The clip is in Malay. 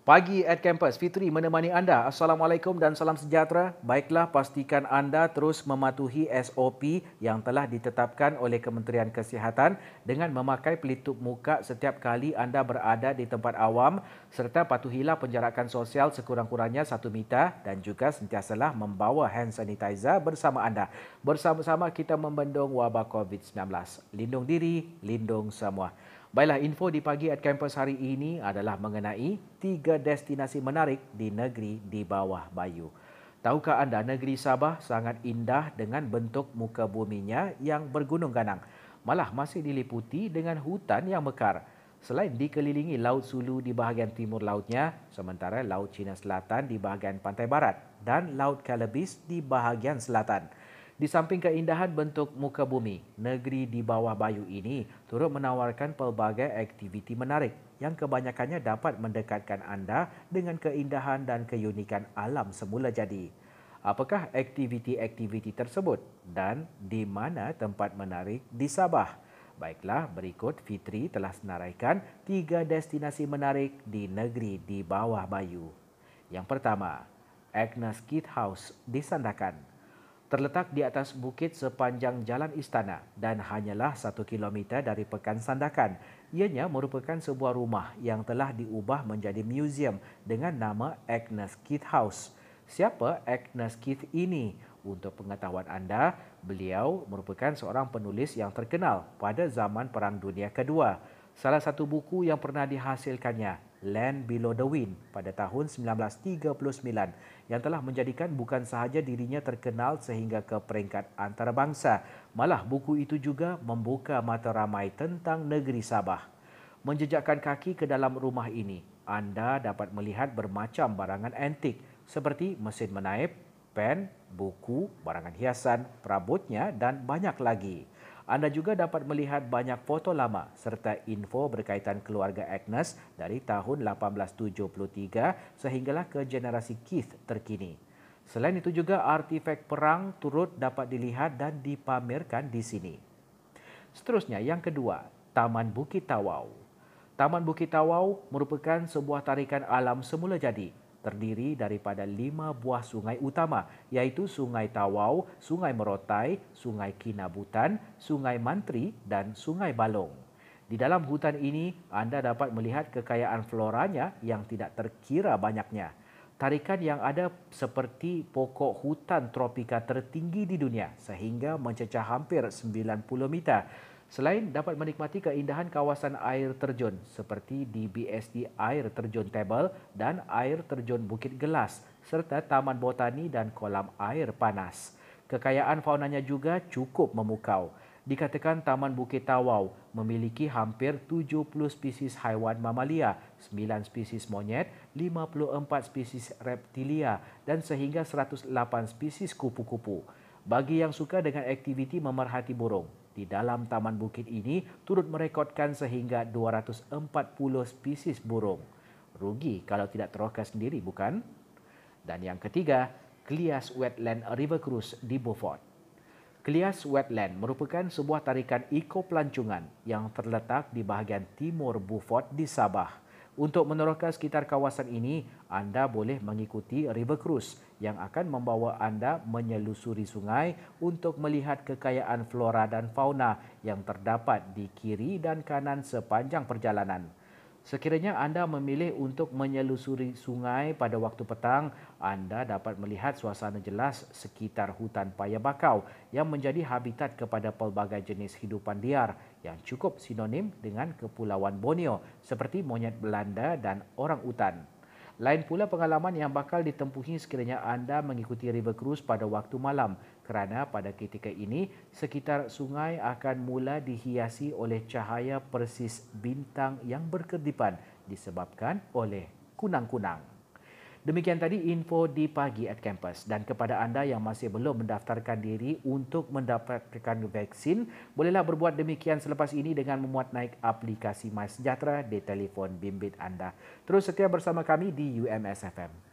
Pagi at Campus, Fitri menemani anda. Assalamualaikum dan salam sejahtera. Baiklah, pastikan anda terus mematuhi SOP yang telah ditetapkan oleh Kementerian Kesihatan dengan memakai pelitup muka setiap kali anda berada di tempat awam serta patuhilah penjarakan sosial sekurang-kurangnya satu meter dan juga sentiasalah membawa hand sanitizer bersama anda. Bersama-sama kita membendung wabak COVID-19. Lindung diri, lindung semua. Baiklah, info di pagi at kampus hari ini adalah mengenai tiga destinasi menarik di negeri di bawah Bayu. Tahukah anda negeri Sabah sangat indah dengan bentuk muka buminya yang bergunung ganang. Malah masih diliputi dengan hutan yang mekar. Selain dikelilingi Laut Sulu di bahagian timur lautnya, sementara Laut Cina Selatan di bahagian pantai barat dan Laut Kalabis di bahagian selatan. Di samping keindahan bentuk muka bumi, negeri di bawah bayu ini turut menawarkan pelbagai aktiviti menarik yang kebanyakannya dapat mendekatkan anda dengan keindahan dan keunikan alam semula jadi. Apakah aktiviti-aktiviti tersebut dan di mana tempat menarik di Sabah? Baiklah, berikut Fitri telah senaraikan tiga destinasi menarik di negeri di bawah bayu. Yang pertama, Agnes Kit House di Sandakan terletak di atas bukit sepanjang Jalan Istana dan hanyalah satu kilometer dari Pekan Sandakan. Ianya merupakan sebuah rumah yang telah diubah menjadi museum dengan nama Agnes Keith House. Siapa Agnes Keith ini? Untuk pengetahuan anda, beliau merupakan seorang penulis yang terkenal pada zaman Perang Dunia Kedua. Salah satu buku yang pernah dihasilkannya Land Below the Wind pada tahun 1939 yang telah menjadikan bukan sahaja dirinya terkenal sehingga ke peringkat antarabangsa, malah buku itu juga membuka mata ramai tentang negeri Sabah. Menjejakkan kaki ke dalam rumah ini, anda dapat melihat bermacam barangan antik seperti mesin menaip, pen, buku, barangan hiasan, perabotnya dan banyak lagi. Anda juga dapat melihat banyak foto lama serta info berkaitan keluarga Agnes dari tahun 1873 sehinggalah ke generasi Keith terkini. Selain itu juga artifak perang turut dapat dilihat dan dipamerkan di sini. Seterusnya yang kedua, Taman Bukit Tawau. Taman Bukit Tawau merupakan sebuah tarikan alam semula jadi terdiri daripada lima buah sungai utama iaitu Sungai Tawau, Sungai Merotai, Sungai Kinabutan, Sungai Mantri dan Sungai Balong. Di dalam hutan ini, anda dapat melihat kekayaan floranya yang tidak terkira banyaknya. Tarikan yang ada seperti pokok hutan tropika tertinggi di dunia sehingga mencecah hampir 90 meter Selain dapat menikmati keindahan kawasan air terjun seperti di BSD Air Terjun Table dan Air Terjun Bukit Gelas serta Taman Botani dan Kolam Air Panas. Kekayaan faunanya juga cukup memukau. Dikatakan Taman Bukit Tawau memiliki hampir 70 spesies haiwan mamalia, 9 spesies monyet, 54 spesies reptilia dan sehingga 108 spesies kupu-kupu. Bagi yang suka dengan aktiviti memerhati burung, di dalam taman bukit ini turut merekodkan sehingga 240 spesies burung. Rugi kalau tidak terokas sendiri, bukan? Dan yang ketiga, Klias Wetland River Cruise di Beaufort. Klias Wetland merupakan sebuah tarikan ekopelancongan yang terletak di bahagian timur Beaufort di Sabah. Untuk meneroka sekitar kawasan ini, anda boleh mengikuti river cruise yang akan membawa anda menyelusuri sungai untuk melihat kekayaan flora dan fauna yang terdapat di kiri dan kanan sepanjang perjalanan. Sekiranya anda memilih untuk menyelusuri sungai pada waktu petang, anda dapat melihat suasana jelas sekitar hutan paya bakau yang menjadi habitat kepada pelbagai jenis hidupan liar yang cukup sinonim dengan Kepulauan Borneo seperti monyet Belanda dan orang utan. Lain pula pengalaman yang bakal ditempuhi sekiranya anda mengikuti river cruise pada waktu malam kerana pada ketika ini sekitar sungai akan mula dihiasi oleh cahaya persis bintang yang berkedipan disebabkan oleh kunang-kunang. Demikian tadi info di pagi at campus dan kepada anda yang masih belum mendaftarkan diri untuk mendapatkan vaksin, bolehlah berbuat demikian selepas ini dengan memuat naik aplikasi MySejahtera di telefon bimbit anda. Terus setia bersama kami di UMSFM.